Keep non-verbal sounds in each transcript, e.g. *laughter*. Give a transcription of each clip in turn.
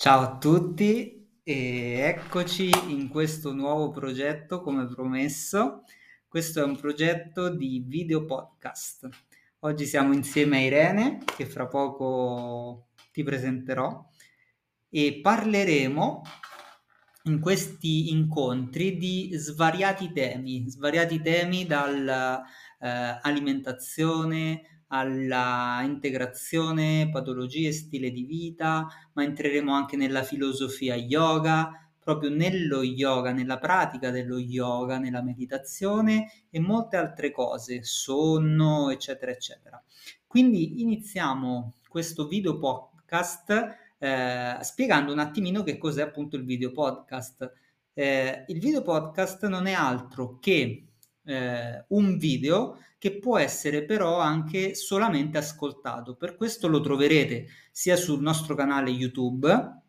Ciao a tutti e eccoci in questo nuovo progetto come promesso. Questo è un progetto di video podcast. Oggi siamo insieme a Irene che fra poco ti presenterò e parleremo in questi incontri di svariati temi, svariati temi dall'alimentazione eh, alla integrazione, patologie, stile di vita, ma entreremo anche nella filosofia yoga, proprio nello yoga, nella pratica dello yoga, nella meditazione e molte altre cose, sonno, eccetera, eccetera. Quindi iniziamo questo video podcast eh, spiegando un attimino che cos'è appunto il video podcast. Eh, il video podcast non è altro che eh, un video che può essere però anche solamente ascoltato. Per questo lo troverete sia sul nostro canale YouTube,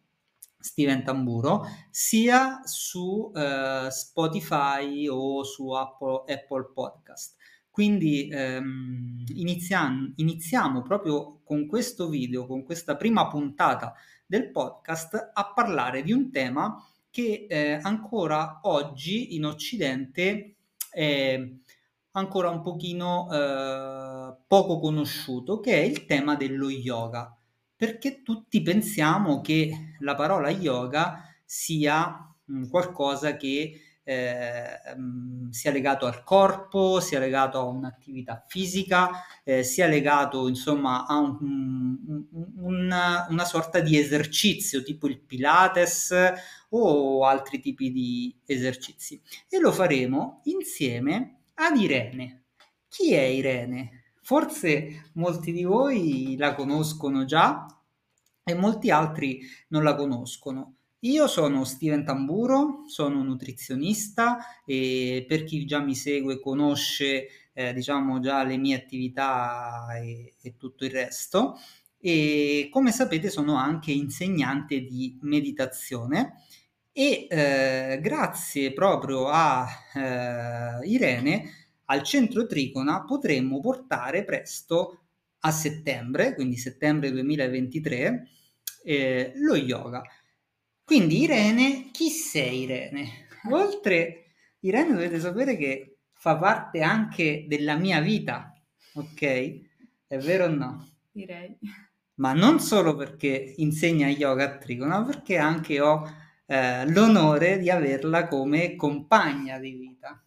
Steven Tamburo, sia su eh, Spotify o su Apple, Apple Podcast. Quindi ehm, iniziamo, iniziamo proprio con questo video, con questa prima puntata del podcast, a parlare di un tema che eh, ancora oggi in Occidente è ancora un pochino eh, poco conosciuto, che è il tema dello yoga, perché tutti pensiamo che la parola yoga sia mh, qualcosa che eh, mh, sia legato al corpo, sia legato a un'attività fisica, eh, sia legato insomma a un, un, una, una sorta di esercizio tipo il Pilates o altri tipi di esercizi. E lo faremo insieme ad Irene. Chi è Irene? Forse molti di voi la conoscono già e molti altri non la conoscono. Io sono Steven Tamburo, sono nutrizionista e per chi già mi segue conosce eh, diciamo già le mie attività e, e tutto il resto e come sapete sono anche insegnante di meditazione e eh, grazie proprio a eh, Irene al centro Tricona potremmo portare presto a settembre, quindi settembre 2023, eh, lo yoga. Quindi Irene, chi sei Irene? Oltre Irene dovete sapere che fa parte anche della mia vita, ok? È vero o no? Direi. Ma non solo perché insegna yoga a Tricona, perché anche ho eh, l'onore di averla come compagna di vita.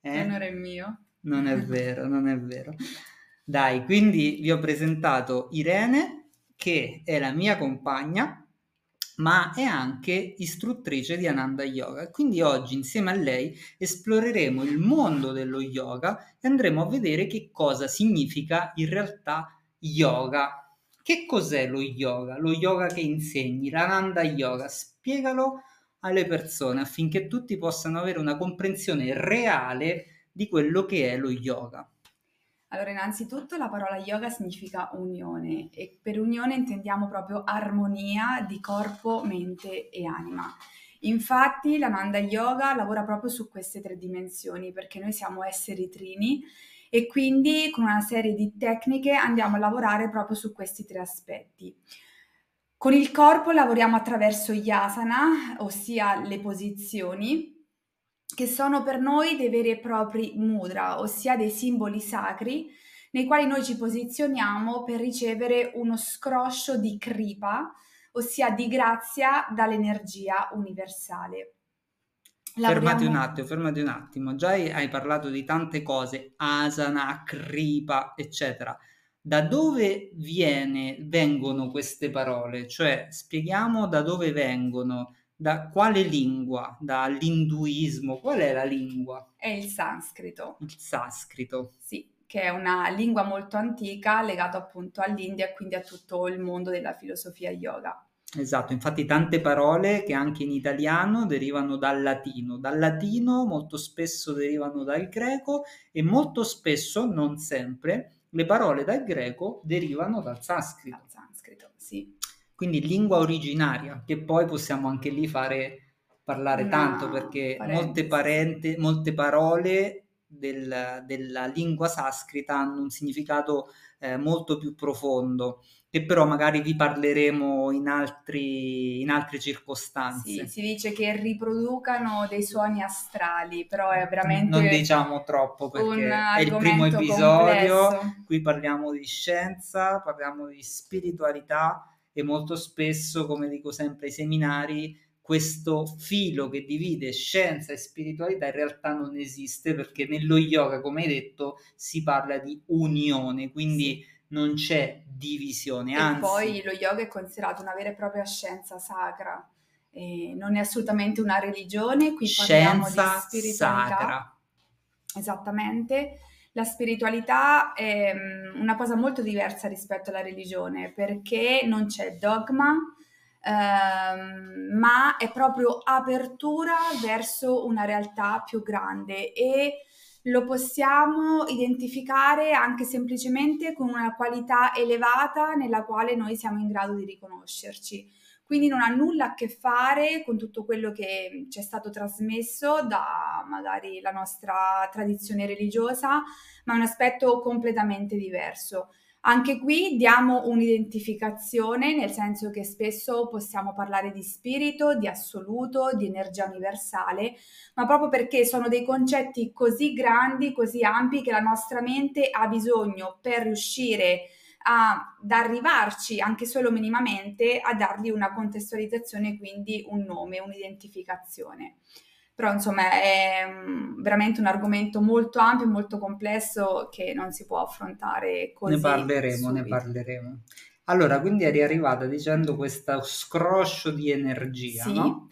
Eh? L'onore è mio. Non è *laughs* vero, non è vero. Dai, quindi vi ho presentato Irene, che è la mia compagna, ma è anche istruttrice di Ananda Yoga. Quindi oggi insieme a lei esploreremo il mondo dello yoga e andremo a vedere che cosa significa in realtà yoga che cos'è lo yoga? Lo yoga che insegni, l'Ananda Yoga, spiegalo alle persone affinché tutti possano avere una comprensione reale di quello che è lo yoga. Allora, innanzitutto la parola yoga significa unione e per unione intendiamo proprio armonia di corpo, mente e anima. Infatti l'Ananda Yoga lavora proprio su queste tre dimensioni perché noi siamo esseri trini e quindi con una serie di tecniche andiamo a lavorare proprio su questi tre aspetti. Con il corpo lavoriamo attraverso gli asana, ossia le posizioni, che sono per noi dei veri e propri mudra, ossia dei simboli sacri nei quali noi ci posizioniamo per ricevere uno scroscio di kripa, ossia di grazia dall'energia universale. Fermati un attimo, fermati un attimo. Già hai parlato di tante cose, asana, kripa, eccetera. Da dove viene, vengono queste parole? Cioè, spieghiamo da dove vengono, da quale lingua? Dall'induismo? Qual è la lingua? È il sanscrito. Il sanscrito. Sì, che è una lingua molto antica legata appunto all'India e quindi a tutto il mondo della filosofia yoga. Esatto, infatti tante parole che anche in italiano derivano dal latino. Dal latino molto spesso derivano dal greco e molto spesso, non sempre, le parole dal greco derivano dal sanscrito. Dal sanscrito, sì. Quindi lingua originaria, che poi possiamo anche lì fare parlare no, tanto perché molte, parente, molte parole del, della lingua sanscrita hanno un significato eh, molto più profondo che però magari vi parleremo in, altri, in altre circostanze. Sì, si dice che riproducano dei suoni astrali, però è veramente... Non diciamo troppo perché è il primo episodio, complesso. qui parliamo di scienza, parliamo di spiritualità e molto spesso, come dico sempre ai seminari, questo filo che divide scienza e spiritualità in realtà non esiste perché nello yoga, come hai detto, si parla di unione, quindi sì. Non c'è divisione. E anzi, poi lo yoga è considerato una vera e propria scienza sacra, e non è assolutamente una religione, qui parliamo di spiritualità. Sacra. Esattamente. La spiritualità è mm, una cosa molto diversa rispetto alla religione perché non c'è dogma, ehm, ma è proprio apertura verso una realtà più grande e lo possiamo identificare anche semplicemente con una qualità elevata nella quale noi siamo in grado di riconoscerci. Quindi non ha nulla a che fare con tutto quello che ci è stato trasmesso da magari la nostra tradizione religiosa, ma è un aspetto completamente diverso. Anche qui diamo un'identificazione, nel senso che spesso possiamo parlare di spirito, di assoluto, di energia universale, ma proprio perché sono dei concetti così grandi, così ampi che la nostra mente ha bisogno per riuscire ad arrivarci anche solo minimamente a dargli una contestualizzazione, quindi un nome, un'identificazione però insomma è mm, veramente un argomento molto ampio e molto complesso che non si può affrontare così. Ne parleremo, subito. ne parleremo. Allora, quindi eri arrivata dicendo questo scroscio di energia, sì. no?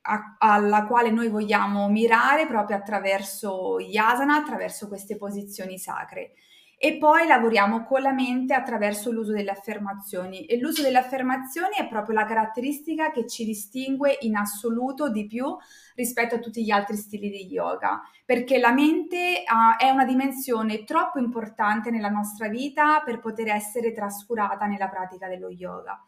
A, alla quale noi vogliamo mirare proprio attraverso yasana, attraverso queste posizioni sacre e poi lavoriamo con la mente attraverso l'uso delle affermazioni e l'uso delle affermazioni è proprio la caratteristica che ci distingue in assoluto di più rispetto a tutti gli altri stili di yoga, perché la mente uh, è una dimensione troppo importante nella nostra vita per poter essere trascurata nella pratica dello yoga.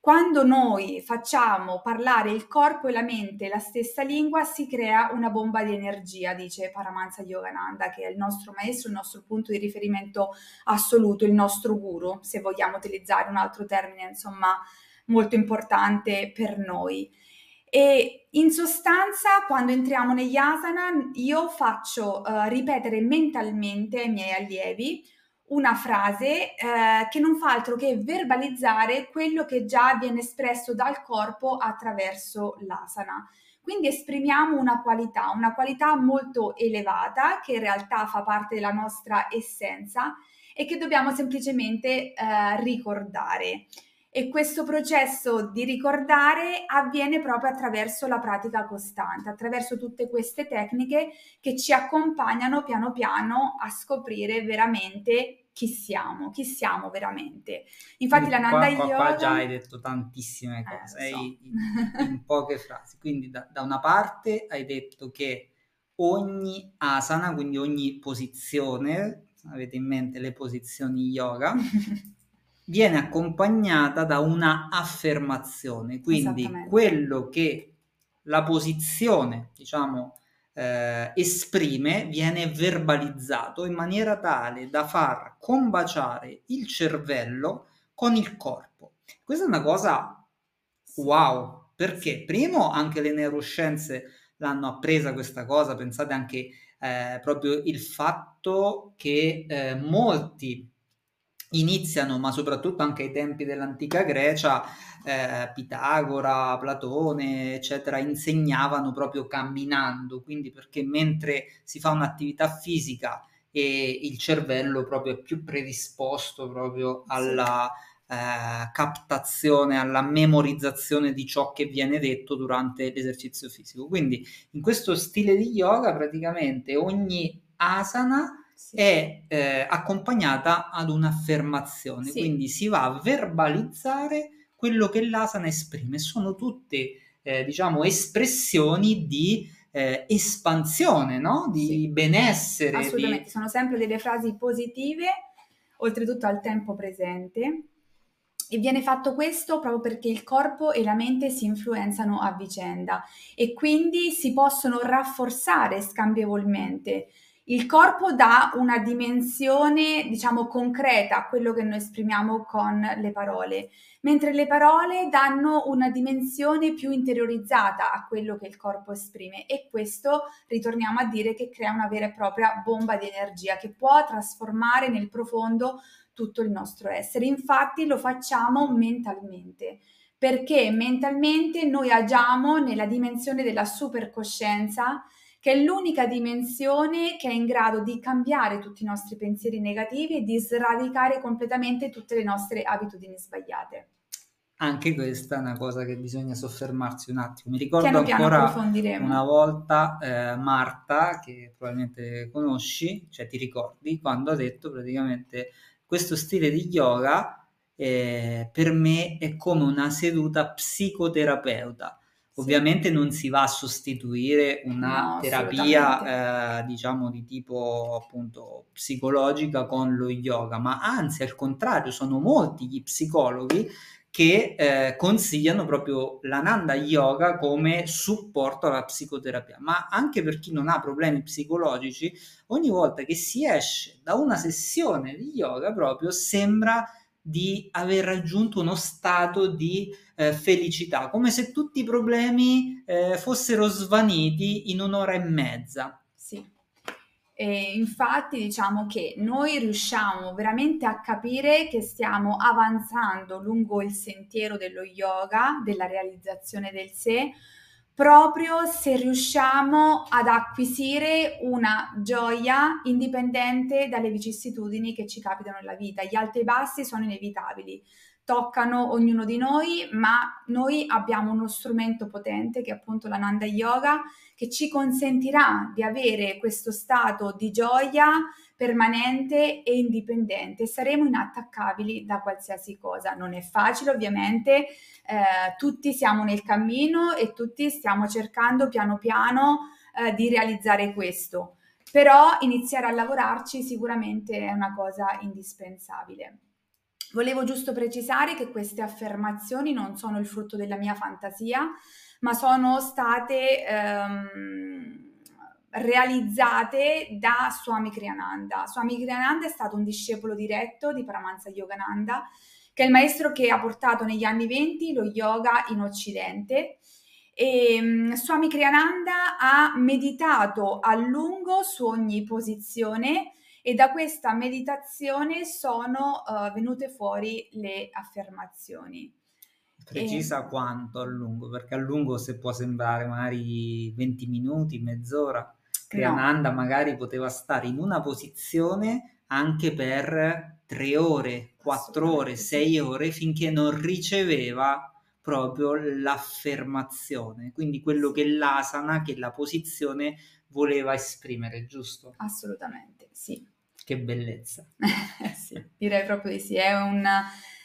Quando noi facciamo parlare il corpo e la mente la stessa lingua, si crea una bomba di energia, dice Paramahansa Yogananda, che è il nostro maestro, il nostro punto di riferimento assoluto, il nostro guru, se vogliamo utilizzare un altro termine, insomma, molto importante per noi. E in sostanza, quando entriamo negli asana, io faccio uh, ripetere mentalmente ai miei allievi una frase eh, che non fa altro che verbalizzare quello che già viene espresso dal corpo attraverso l'asana. Quindi esprimiamo una qualità, una qualità molto elevata che in realtà fa parte della nostra essenza e che dobbiamo semplicemente eh, ricordare. E questo processo di ricordare avviene proprio attraverso la pratica costante, attraverso tutte queste tecniche che ci accompagnano piano piano a scoprire veramente chi siamo, chi siamo veramente. Infatti Quindi, la Nanda qua, qua, Yoga... Qua già hai detto tantissime eh, cose, eh, so. in, *laughs* in, poche frasi. Quindi da, da una parte hai detto che ogni asana, quindi ogni posizione, avete in mente le posizioni yoga, *laughs* viene accompagnata da una affermazione, quindi quello che la posizione, diciamo, eh, esprime viene verbalizzato in maniera tale da far combaciare il cervello con il corpo. Questa è una cosa wow, perché primo anche le neuroscienze l'hanno appresa questa cosa, pensate anche eh, proprio il fatto che eh, molti iniziano, ma soprattutto anche ai tempi dell'antica Grecia, eh, Pitagora, Platone, eccetera, insegnavano proprio camminando, quindi perché mentre si fa un'attività fisica e il cervello proprio è più predisposto proprio alla eh, captazione, alla memorizzazione di ciò che viene detto durante l'esercizio fisico. Quindi in questo stile di yoga praticamente ogni asana sì. è eh, accompagnata ad un'affermazione, sì. quindi si va a verbalizzare quello che l'asana esprime. Sono tutte, eh, diciamo, espressioni di eh, espansione, no? di sì. benessere. Assolutamente, di... sono sempre delle frasi positive, oltretutto al tempo presente. E viene fatto questo proprio perché il corpo e la mente si influenzano a vicenda e quindi si possono rafforzare scambievolmente Il corpo dà una dimensione, diciamo, concreta a quello che noi esprimiamo con le parole, mentre le parole danno una dimensione più interiorizzata a quello che il corpo esprime e questo ritorniamo a dire che crea una vera e propria bomba di energia che può trasformare nel profondo tutto il nostro essere. Infatti lo facciamo mentalmente perché mentalmente noi agiamo nella dimensione della supercoscienza che è l'unica dimensione che è in grado di cambiare tutti i nostri pensieri negativi e di sradicare completamente tutte le nostre abitudini sbagliate. Anche questa è una cosa che bisogna soffermarsi un attimo. Mi ricordo piano, ancora piano una volta eh, Marta, che probabilmente conosci, cioè ti ricordi, quando ha detto praticamente questo stile di yoga eh, per me è come una seduta psicoterapeuta Ovviamente non si va a sostituire una no, terapia, eh, diciamo, di tipo appunto psicologica con lo yoga, ma anzi al contrario, sono molti gli psicologi che eh, consigliano proprio l'ananda yoga come supporto alla psicoterapia, ma anche per chi non ha problemi psicologici, ogni volta che si esce da una sessione di yoga proprio sembra di aver raggiunto uno stato di eh, felicità, come se tutti i problemi eh, fossero svaniti in un'ora e mezza. Sì. E infatti diciamo che noi riusciamo veramente a capire che stiamo avanzando lungo il sentiero dello yoga, della realizzazione del sé, proprio se riusciamo ad acquisire una gioia indipendente dalle vicissitudini che ci capitano nella vita. Gli alti e bassi sono inevitabili, toccano ognuno di noi, ma noi abbiamo uno strumento potente che è appunto l'Ananda Yoga che ci consentirà di avere questo stato di gioia permanente e indipendente. Saremo inattaccabili da qualsiasi cosa. Non è facile, ovviamente, eh, tutti siamo nel cammino e tutti stiamo cercando piano piano eh, di realizzare questo. Però iniziare a lavorarci sicuramente è una cosa indispensabile. Volevo giusto precisare che queste affermazioni non sono il frutto della mia fantasia, ma sono state ehm, realizzate da Swami Kriyananda. Swami Kriyananda è stato un discepolo diretto di Paramahansa Yogananda, che è il maestro che ha portato negli anni 20 lo yoga in Occidente. E, um, Swami Kriyananda ha meditato a lungo su ogni posizione e da questa meditazione sono uh, venute fuori le affermazioni. Precisa e... quanto a lungo, perché a lungo se può sembrare magari 20 minuti, mezz'ora, Kriyananda no. magari poteva stare in una posizione anche per tre ore, quattro ore, sei ore finché non riceveva proprio l'affermazione, quindi quello che l'asana, che la posizione voleva esprimere, giusto? Assolutamente, sì. Che bellezza. *laughs* sì, direi proprio di sì, è un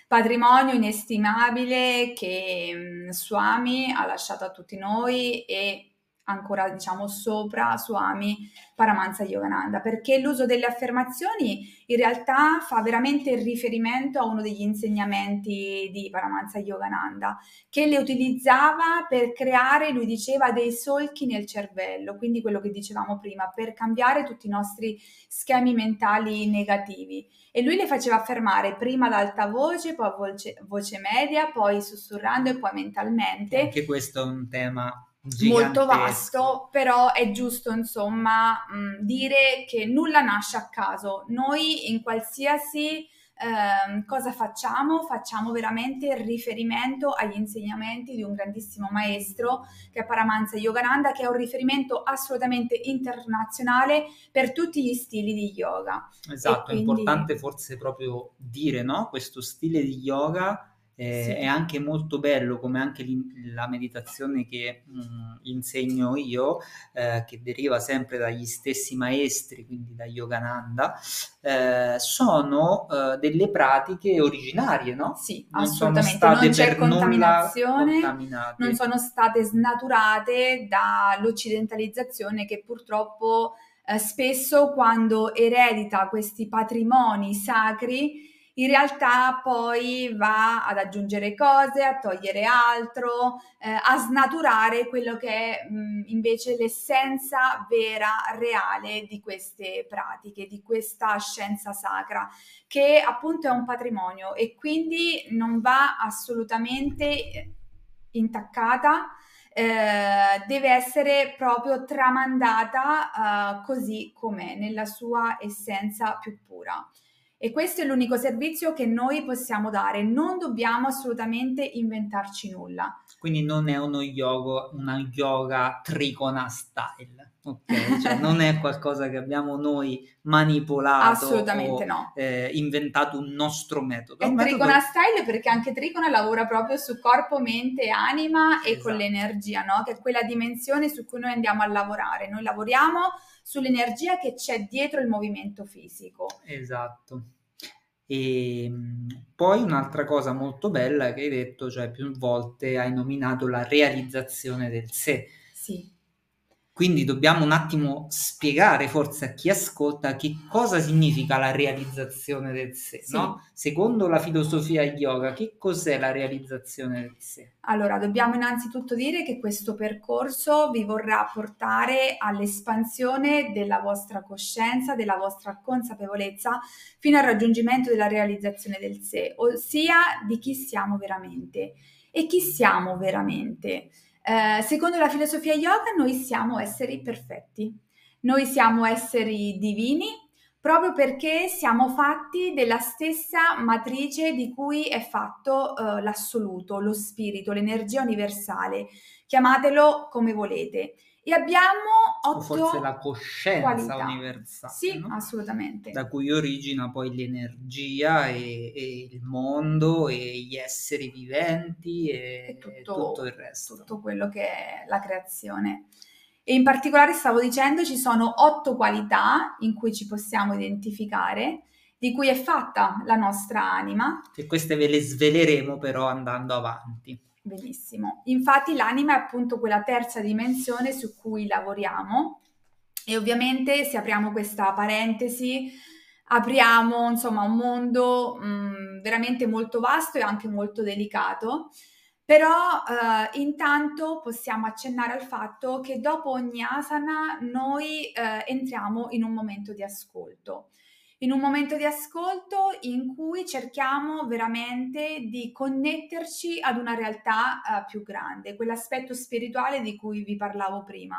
patrimonio inestimabile che mm, Swami ha lasciato a tutti noi e ancora diciamo sopra Swami Paramahansa Yogananda perché l'uso delle affermazioni in realtà fa veramente riferimento a uno degli insegnamenti di Paramahansa Yogananda che le utilizzava per creare, lui diceva, dei solchi nel cervello, quindi quello che dicevamo prima, per cambiare tutti i nostri schemi mentali negativi e lui le faceva affermare prima ad alta voce, poi a voce, voce media, poi sussurrando e poi mentalmente. Anche questo è un tema molto vasto, però è giusto insomma mh, dire che nulla nasce a caso. Noi in qualsiasi eh, cosa facciamo? Facciamo veramente riferimento agli insegnamenti di un grandissimo maestro che è Paramahansa Yogananda, che è un riferimento assolutamente internazionale per tutti gli stili di yoga. Esatto, quindi... è importante forse proprio dire, no? Questo stile di yoga eh, sì. È anche molto bello, come anche la meditazione che mh, mm, insegno io, eh, che deriva sempre dagli stessi maestri, quindi da Yogananda, eh, sono eh, delle pratiche originarie, no? Sì, non assolutamente. non c'è contaminazione, non sono state snaturate dall'occidentalizzazione che purtroppo eh, spesso quando eredita questi patrimoni sacri in realtà poi va ad aggiungere cose, a togliere altro, eh, a snaturare quello che è mh, invece l'essenza vera, reale di queste pratiche, di questa scienza sacra, che appunto è un patrimonio e quindi non va assolutamente intaccata. Eh, deve essere proprio tramandata uh, così com'è, nella sua essenza più pura. E questo è l'unico servizio che noi possiamo dare, non dobbiamo assolutamente inventarci nulla. Quindi non è uno yoga, una yoga tricona style, ok? Cioè non è qualcosa che abbiamo noi manipolato Assolutamente o, no. Eh, inventato un nostro metodo. È un tricona metodo... style perché anche tricona lavora proprio su corpo, mente anima e esatto. con l'energia, no? Che è quella dimensione su cui noi andiamo a lavorare. Noi lavoriamo sull'energia che c'è dietro il movimento fisico. Esatto. E ehm, poi un'altra cosa molto bella che hai detto, cioè più volte hai nominato la realizzazione del sé. Sì. Quindi dobbiamo un attimo spiegare forse a chi ascolta che cosa significa la realizzazione del sé, sì. no? Secondo la filosofia yoga, che cos'è la realizzazione del sé? Allora, dobbiamo innanzitutto dire che questo percorso vi vorrà portare all'espansione della vostra coscienza, della vostra consapevolezza, fino al raggiungimento della realizzazione del sé, ossia di chi siamo veramente. E chi siamo veramente? Eh, secondo la filosofia yoga noi siamo esseri perfetti, noi siamo esseri divini proprio perché siamo fatti della stessa matrice di cui è fatto uh, l'assoluto, lo spirito, l'energia universale, chiamatelo come volete. E abbiamo otto forse la coscienza qualità. universale. Sì, no? assolutamente. Da cui origina poi l'energia e, e, il mondo e gli esseri viventi e, e tutto, tutto, il resto. Tutto quello che è la creazione. E in particolare stavo dicendo ci sono otto qualità in cui ci possiamo identificare, di cui è fatta la nostra anima. E queste ve le sveleremo però andando avanti. Benissimo. Infatti l'anima è appunto quella terza dimensione su cui lavoriamo e ovviamente se apriamo questa parentesi apriamo insomma un mondo mh, mm, veramente molto vasto e anche molto delicato. Però eh, intanto possiamo accennare al fatto che dopo ogni asana noi eh, entriamo in un momento di ascolto in un momento di ascolto in cui cerchiamo veramente di connetterci ad una realtà uh, più grande, quell'aspetto spirituale di cui vi parlavo prima.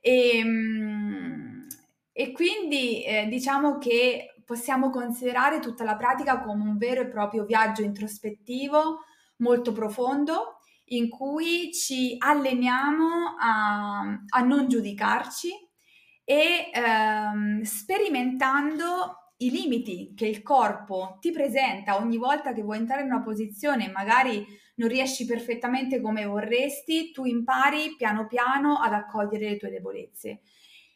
E, um, e quindi eh, diciamo che possiamo considerare tutta la pratica come un vero e proprio viaggio introspettivo molto profondo in cui ci alleniamo a, a non giudicarci, e ehm, sperimentando i limiti che il corpo ti presenta ogni volta che vuoi entrare in una posizione, magari non riesci perfettamente come vorresti, tu impari piano piano ad accogliere le tue debolezze.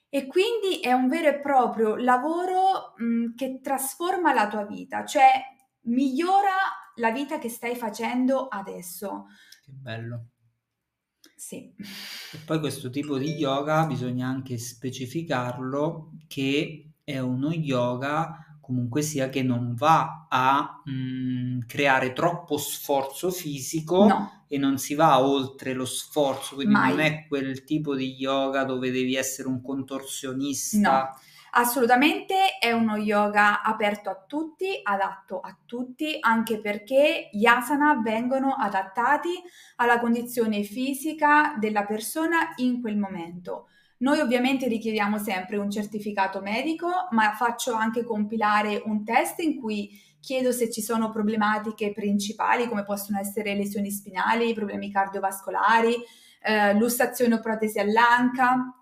E quindi è un vero e proprio lavoro mh, che trasforma la tua vita, cioè migliora la vita che stai facendo adesso. Che bello. Sì. E poi questo tipo di yoga bisogna anche specificarlo che è uno yoga comunque sia che non va a mh, mm, creare troppo sforzo fisico no. e non si va oltre lo sforzo, quindi Mai. non è quel tipo di yoga dove devi essere un contorsionista. No Assolutamente è uno yoga aperto a tutti, adatto a tutti, anche perché gli asana vengono adattati alla condizione fisica della persona in quel momento. Noi ovviamente richiediamo sempre un certificato medico, ma faccio anche compilare un test in cui chiedo se ci sono problematiche principali come possono essere lesioni spinali, problemi cardiovascolari, eh, lussazione o protesi all'anca,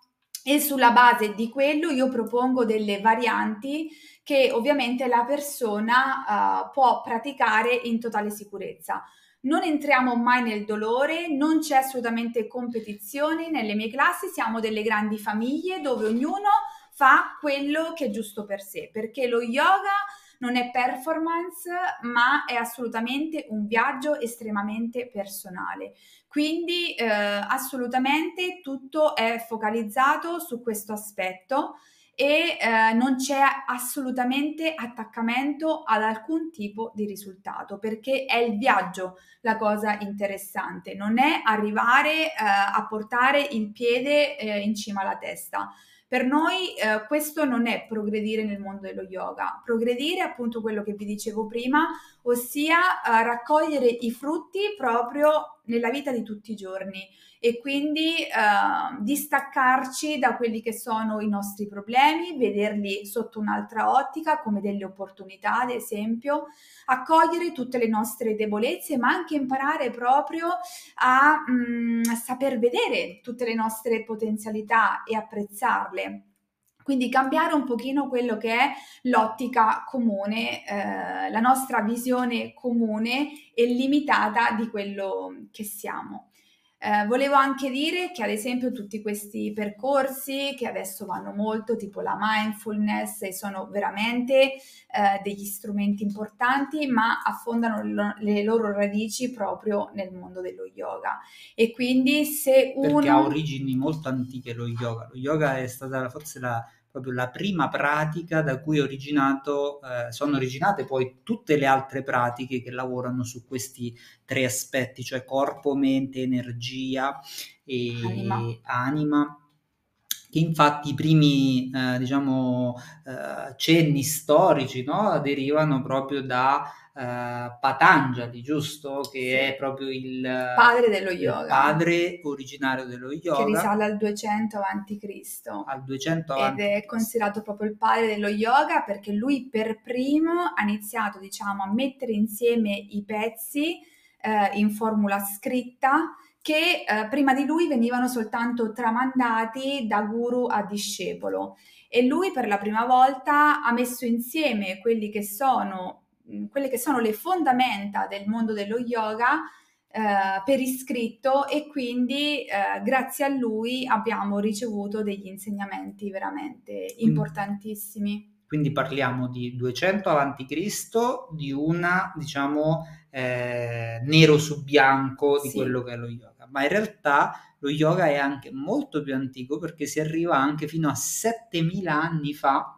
e sulla base di quello io propongo delle varianti che ovviamente la persona uh, può praticare in totale sicurezza. Non entriamo mai nel dolore, non c'è assolutamente competizione nelle mie classi, siamo delle grandi famiglie dove ognuno fa quello che è giusto per sé, perché lo yoga non è performance, ma è assolutamente un viaggio estremamente personale. Quindi eh, assolutamente tutto è focalizzato su questo aspetto e eh, non c'è assolutamente attaccamento ad alcun tipo di risultato perché è il viaggio la cosa interessante, non è arrivare eh, a portare il piede eh, in cima alla testa. Per noi eh, questo non è progredire nel mondo dello yoga, progredire è appunto quello che vi dicevo prima, ossia eh, raccogliere i frutti proprio nella vita di tutti i giorni e quindi eh, distaccarci da quelli che sono i nostri problemi, vederli sotto un'altra ottica come delle opportunità, ad esempio, accogliere tutte le nostre debolezze, ma anche imparare proprio a mh, mm, saper vedere tutte le nostre potenzialità e apprezzarle. Quindi cambiare un pochino quello che è l'ottica comune, eh, la nostra visione comune e limitata di quello che siamo. Eh, volevo anche dire che ad esempio tutti questi percorsi che adesso vanno molto, tipo la mindfulness, sono veramente eh, degli strumenti importanti, ma affondano lo, le loro radici proprio nel mondo dello yoga. E quindi se uno... Perché ha origini molto antiche lo yoga. Lo yoga è stata forse la proprio la prima pratica da cui originato, eh, sono originate poi tutte le altre pratiche che lavorano su questi tre aspetti, cioè corpo, mente, energia e anima. anima che infatti i primi eh, diciamo eh, cenni storici no, derivano proprio da uh, Patanjali, giusto? Che sì. è proprio il padre dello yoga. padre originario dello yoga. Che risale al 200 a.C. Al 200 Ed è considerato proprio il padre dello yoga perché lui per primo ha iniziato, diciamo, a mettere insieme i pezzi eh, in formula scritta che eh, prima di lui venivano soltanto tramandati da guru a discepolo e lui per la prima volta ha messo insieme quelli che sono quelle che sono le fondamenta del mondo dello yoga eh, per iscritto e quindi eh, grazie a lui abbiamo ricevuto degli insegnamenti veramente importantissimi. Quindi parliamo di 200 a.C., di una, diciamo, eh, nero su bianco di sì. quello che è lo yoga. Ma in realtà lo yoga è anche molto più antico perché si arriva anche fino a 7000 anni fa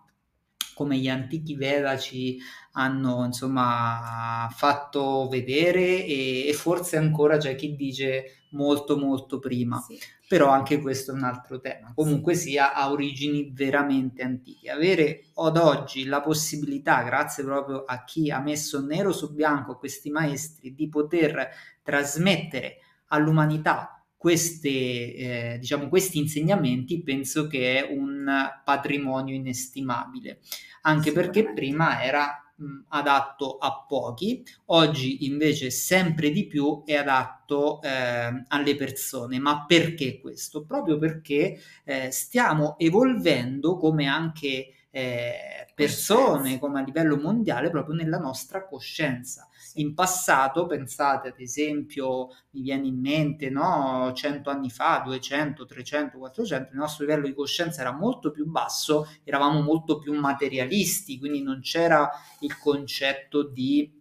come gli antichi Veda ci hanno insomma fatto vedere e, e forse ancora c'è chi dice molto molto prima. Sì. Però anche questo è un altro tema. Comunque sì. sia, ha origini veramente antiche. Avere ad oggi la possibilità, grazie proprio a chi ha messo nero su bianco questi maestri, di poter trasmettere all'umanità queste, eh, diciamo, questi insegnamenti penso che è un patrimonio inestimabile, anche perché prima era mh, adatto a pochi, oggi invece sempre di più è adatto eh, alle persone. Ma perché questo? Proprio perché eh, stiamo evolvendo come anche eh, persone, come a livello mondiale, proprio nella nostra coscienza. In passato, pensate ad esempio, mi viene in mente, no, 100 anni fa, 200, 300, 400, il nostro livello di coscienza era molto più basso, eravamo molto più materialisti, quindi non c'era il concetto di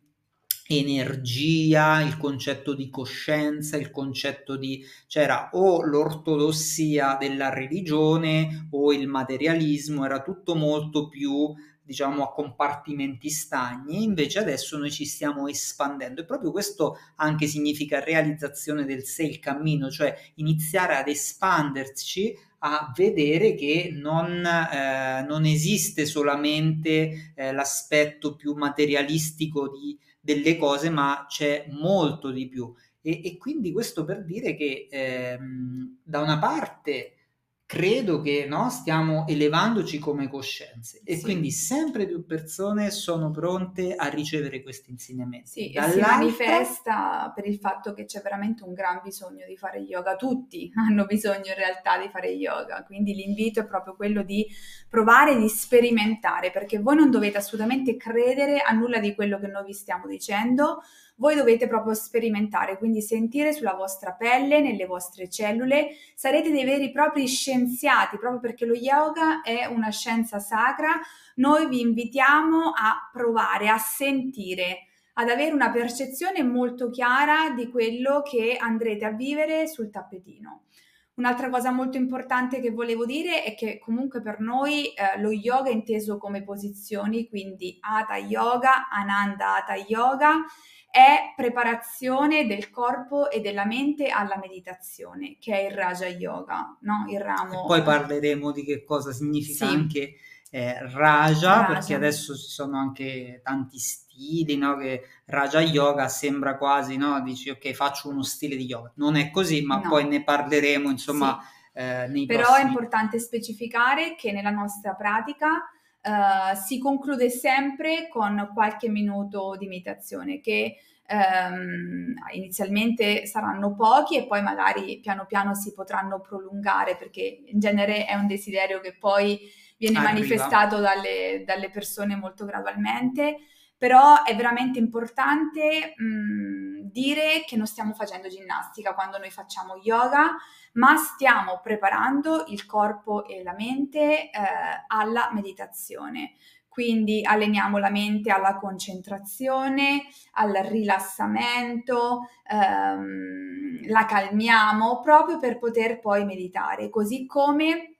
energia, il concetto di coscienza, il concetto di c'era o l'ortodossia della religione o il materialismo, era tutto molto più diciamo a compartimenti stagni, invece adesso noi ci stiamo espandendo e proprio questo anche significa realizzazione del sé, il cammino, cioè iniziare ad espanderci a vedere che non, eh, non esiste solamente eh, l'aspetto più materialistico di, delle cose, ma c'è molto di più. E, e quindi questo per dire che ehm, da una parte credo che no, stiamo elevandoci come coscienze e sì. quindi sempre più persone sono pronte a ricevere questi insegnamenti. Sì, e si manifesta per il fatto che c'è veramente un gran bisogno di fare yoga, tutti *laughs* hanno bisogno in realtà di fare yoga, quindi l'invito è proprio quello di provare, di sperimentare, perché voi non dovete assolutamente credere a nulla di quello che noi vi stiamo dicendo, voi dovete proprio sperimentare, quindi sentire sulla vostra pelle, nelle vostre cellule, sarete dei veri e propri scienziati, proprio perché lo yoga è una scienza sacra. Noi vi invitiamo a provare, a sentire, ad avere una percezione molto chiara di quello che andrete a vivere sul tappetino. Un'altra cosa molto importante che volevo dire è che comunque per noi eh, lo yoga è inteso come posizioni, quindi Hatha Yoga, Ananda Hatha Yoga, è preparazione del corpo e della mente alla meditazione, che è il Raja Yoga, no? Il ramo. E poi parleremo di che cosa significa sì. anche eh, Raja, Raja, perché adesso ci sono anche tanti stili, no? Che Raja Yoga sembra quasi, no? Dici ok, faccio uno stile di yoga. Non è così, ma no. poi ne parleremo, insomma, sì. eh, nei Però prossimi... è importante specificare che nella nostra pratica uh, si conclude sempre con qualche minuto di meditazione che Um, inizialmente saranno pochi e poi magari piano piano si potranno prolungare perché in genere è un desiderio che poi viene Arriva. manifestato dalle, dalle, persone molto gradualmente, però è veramente importante mh, dire che non stiamo facendo ginnastica quando noi facciamo yoga, ma stiamo preparando il corpo e la mente eh, alla meditazione. Quindi alleniamo la mente alla concentrazione, al rilassamento, ehm, la calmiamo proprio per poter poi meditare, così come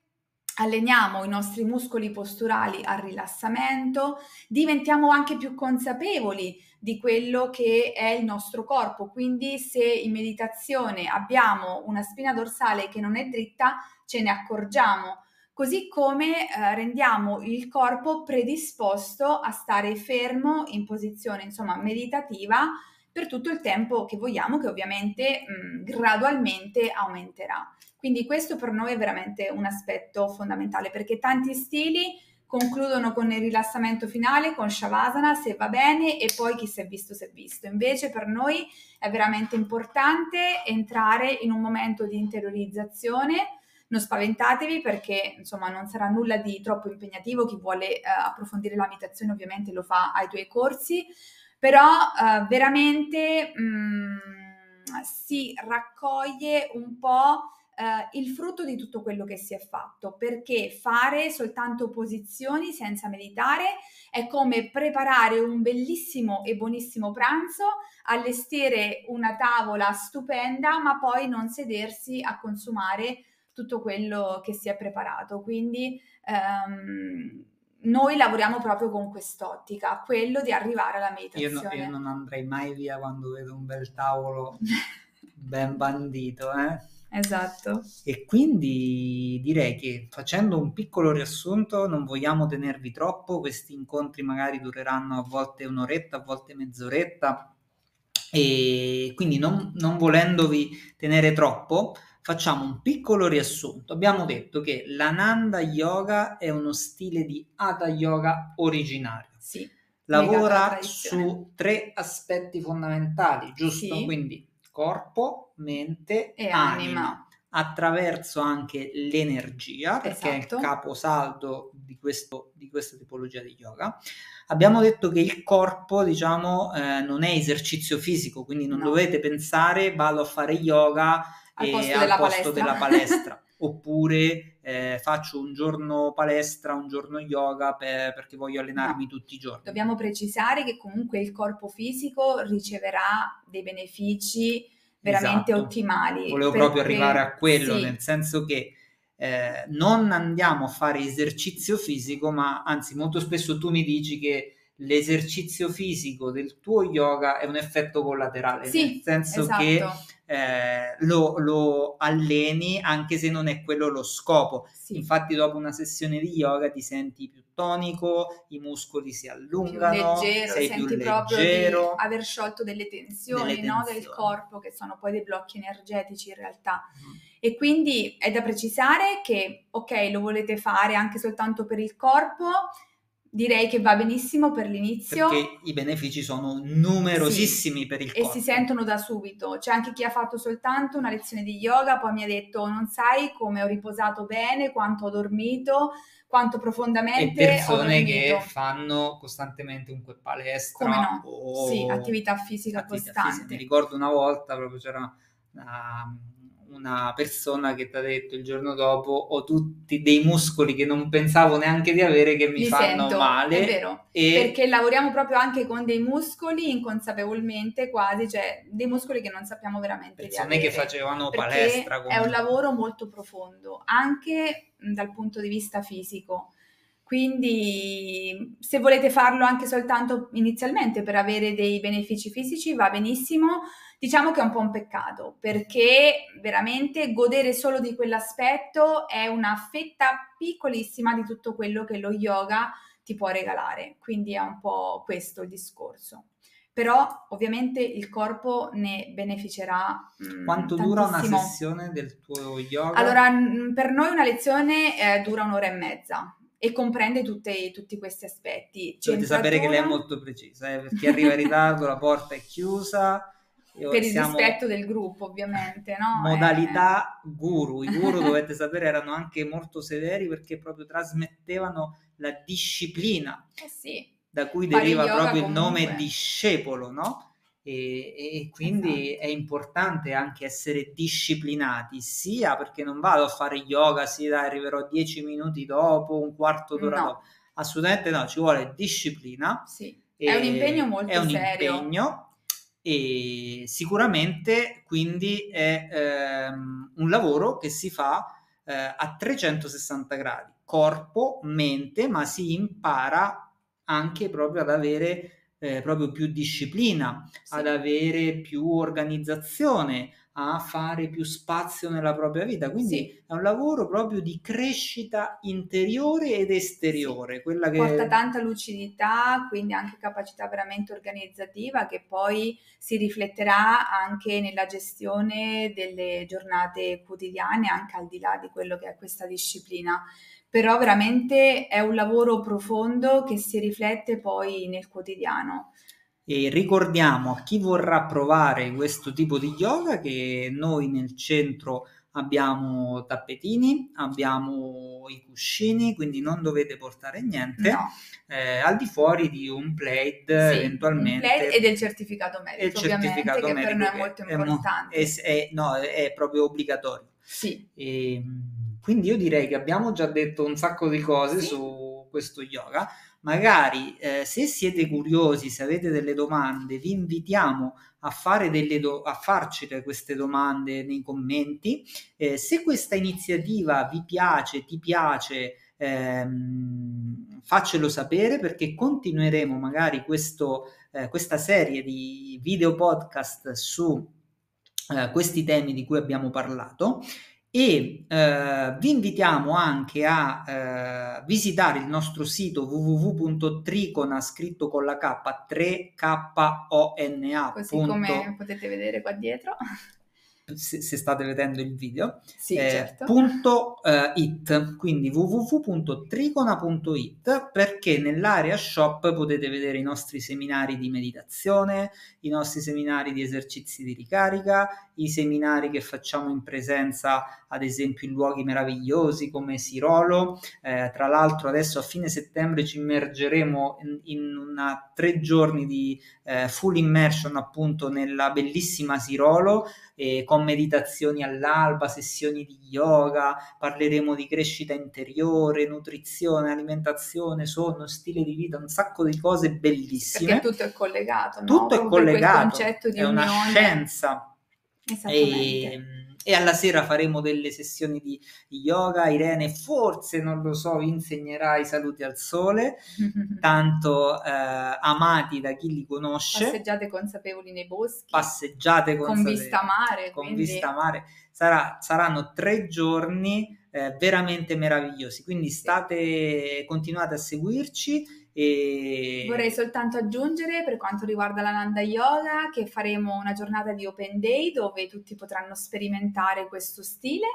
alleniamo i nostri muscoli posturali al rilassamento, diventiamo anche più consapevoli di quello che è il nostro corpo. Quindi se in meditazione abbiamo una spina dorsale che non è dritta, ce ne accorgiamo, così come eh, rendiamo il corpo predisposto a stare fermo in posizione, insomma, meditativa per tutto il tempo che vogliamo, che ovviamente mh, gradualmente aumenterà. Quindi questo per noi è veramente un aspetto fondamentale perché tanti stili concludono con il rilassamento finale, con Shavasana, se va bene, e poi chi si è visto si è visto. Invece per noi è veramente importante entrare in un momento di interiorizzazione. Non spaventatevi perché insomma non sarà nulla di troppo impegnativo, chi vuole eh, approfondire la meditazione ovviamente lo fa ai tuoi corsi, però eh, veramente mh, mm, si raccoglie un po' eh, il frutto di tutto quello che si è fatto, perché fare soltanto posizioni senza meditare è come preparare un bellissimo e buonissimo pranzo, allestire una tavola stupenda, ma poi non sedersi a consumare tutto quello che si è preparato. Quindi ehm, noi lavoriamo proprio con quest'ottica, quello di arrivare alla meditazione. Io, no, io non andrei mai via quando vedo un bel tavolo *laughs* ben bandito, eh? Esatto. E quindi direi che facendo un piccolo riassunto, non vogliamo tenervi troppo, questi incontri magari dureranno a volte un'oretta, a volte mezz'oretta, e quindi non, non volendovi tenere troppo, facciamo un piccolo riassunto. Abbiamo detto che l'Ananda Yoga è uno stile di Hatha Yoga originario. Sì. Lavora su tre aspetti fondamentali, giusto? Sì. Quindi corpo, mente e anima. anima attraverso anche l'energia, perché esatto. è il esatto. caposaldo di, questo, di, questa tipologia di yoga. Abbiamo detto che il corpo, diciamo, eh, non è esercizio fisico, quindi non no. dovete pensare vado a fare yoga al posto, al della, posto palestra. della palestra. *laughs* oppure eh, faccio un giorno palestra, un giorno yoga per, perché voglio allenarmi no. tutti i giorni. Dobbiamo precisare che comunque il corpo fisico riceverà dei benefici veramente esatto. ottimali. Volevo perché... proprio arrivare a quello, sì. nel senso che eh, non andiamo a fare esercizio fisico, ma anzi molto spesso tu mi dici che l'esercizio fisico del tuo yoga è un effetto collaterale, sì, nel senso esatto. che eh, lo, lo, alleni anche se non è quello lo scopo. Sì. Infatti dopo una sessione di yoga ti senti più tonico, i muscoli si allungano, più leggero, sei senti più proprio leggero, di aver sciolto delle tensioni, delle tensioni. No, del corpo che sono poi dei blocchi energetici in realtà. Mm. E quindi è da precisare che ok, lo volete fare anche soltanto per il corpo, direi che va benissimo per l'inizio. Perché i benefici sono numerosissimi sì, per il corpo. E si sentono da subito. C'è anche chi ha fatto soltanto una lezione di yoga, poi mi ha detto non sai come ho riposato bene, quanto ho dormito, quanto profondamente e persone che fanno costantemente un palestra come no? o sì, attività fisica attività costante. Fisica. Mi ricordo una volta proprio c'era una, una persona che ti ha detto il giorno dopo ho tutti dei muscoli che non pensavo neanche di avere che mi Li fanno sento, male. è vero, e perché lavoriamo proprio anche con dei muscoli inconsapevolmente quasi, cioè dei muscoli che non sappiamo veramente persone che facevano palestra è un comunque. lavoro molto profondo, anche dal punto di vista fisico. Quindi se volete farlo anche soltanto inizialmente per avere dei benefici fisici va benissimo. Diciamo che è un po' un peccato perché veramente godere solo di quell'aspetto è una fetta piccolissima di tutto quello che lo yoga ti può regalare. Quindi è un po' questo il discorso. Però ovviamente il corpo ne beneficerà. mm, Quanto dura una tantissimo. sessione del tuo yoga? Allora, mm, per noi una lezione eh, dura un'ora e mezza e comprende tutte- tutti questi aspetti. Dovete sapere che lei è Centratura, molto precisa, eh, per chi arriva in ritardo la porta è chiusa. Io- per il rispetto del gruppo, ovviamente, no? modalità guru. I guru, *laughs* dovete sapere, erano anche molto severi perché proprio trasmettevano la disciplina Eh, eh sì, da cui deriva proprio il nome comunque. discepolo, no? E, e quindi Esatto. è importante anche essere disciplinati, sia perché non vado a fare yoga, sì, dai, arriverò dieci minuti dopo, un quarto d'ora No. dopo. Assolutamente no, ci vuole disciplina. sì. È un impegno molto è un serio. impegno e sicuramente quindi è ehm, un lavoro che si fa eh, a 360 gradi, corpo, mente, ma si impara anche proprio ad avere eh, proprio più disciplina, Sì. ad avere più organizzazione, a fare più spazio nella propria vita. Quindi Sì. è un lavoro proprio di crescita interiore ed esteriore, quella che Porta tanta lucidità, quindi anche capacità veramente organizzativa che poi si rifletterà anche nella gestione delle giornate quotidiane, anche al di là di quello che è questa disciplina. Però veramente è un lavoro profondo che si riflette poi nel quotidiano. E ricordiamo a chi vorrà provare questo tipo di yoga che noi nel centro abbiamo tappetini, abbiamo i cuscini, quindi non dovete portare niente. No, Eh, al di fuori di un plate sì, eventualmente un plate e del certificato medico, ovviamente, certificato che per medico noi è molto mo- importante. è- è- no, è proprio obbligatorio. Sì, E, quindi io direi che abbiamo già detto un sacco di cose Sì. su questo yoga. Magari eh, se siete curiosi, se avete delle domande, vi invitiamo a, fare delle do- a farci queste domande nei commenti. Eh, se questa iniziativa vi piace, ti piace, ehm, faccelo sapere perché continueremo magari questo, eh, questa serie di video podcast su eh, questi temi di cui abbiamo parlato e eh, vi invitiamo anche a eh, visitare il nostro sito www.tricona scritto con la K 3KONA così come potete vedere qua dietro. Se, se state vedendo il video. Sì, eh, certo. punto, eh, it. Quindi www.tricona.it perché nell'area shop potete vedere i nostri seminari di meditazione i nostri seminari di esercizi di ricarica i seminari che facciamo in presenza ad esempio in luoghi meravigliosi come Sirolo. Eh, tra l'altro adesso a fine settembre ci immergeremo in, in una tre giorni di eh, full immersion appunto nella bellissima Sirolo eh, con meditazioni all'alba, sessioni di yoga, parleremo di crescita interiore, nutrizione, alimentazione, sonno, stile di vita, un sacco di cose bellissime. Perché tutto è collegato, no? Tutto è Proprio quel collegato, è una scienza. Esattamente. E, e alla sera faremo delle sessioni di yoga. Irene, forse non lo so, vi insegnerà i saluti al sole, *laughs* tanto eh, amati da chi li conosce. Passeggiate consapevoli nei boschi, Passeggiate con consapevoli vista mare, con quindi vista mare. Sarà- saranno tre giorni eh, veramente meravigliosi. Quindi state, continuate a seguirci e Vorrei soltanto aggiungere per quanto riguarda la Nanda Yoga che faremo una giornata di Open Day dove tutti potranno sperimentare questo stile.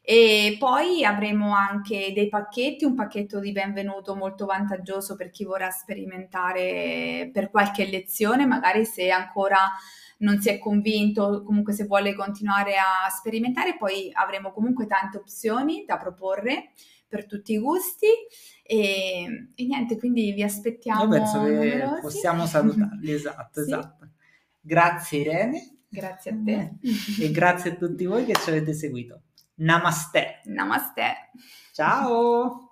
E poi avremo anche dei pacchetti, un pacchetto di benvenuto molto vantaggioso per chi vorrà sperimentare per qualche lezione, magari se ancora non si è convinto, comunque se vuole continuare a sperimentare, poi avremo comunque tante opzioni da proporre per tutti i gusti e, e niente, quindi vi aspettiamo io penso che numerosi. possiamo *laughs* salutarli. Esatto, Sì. esatto. Grazie Irene. Grazie a te. E grazie a tutti voi che ci avete seguito. Namaste. Namaste. Ciao.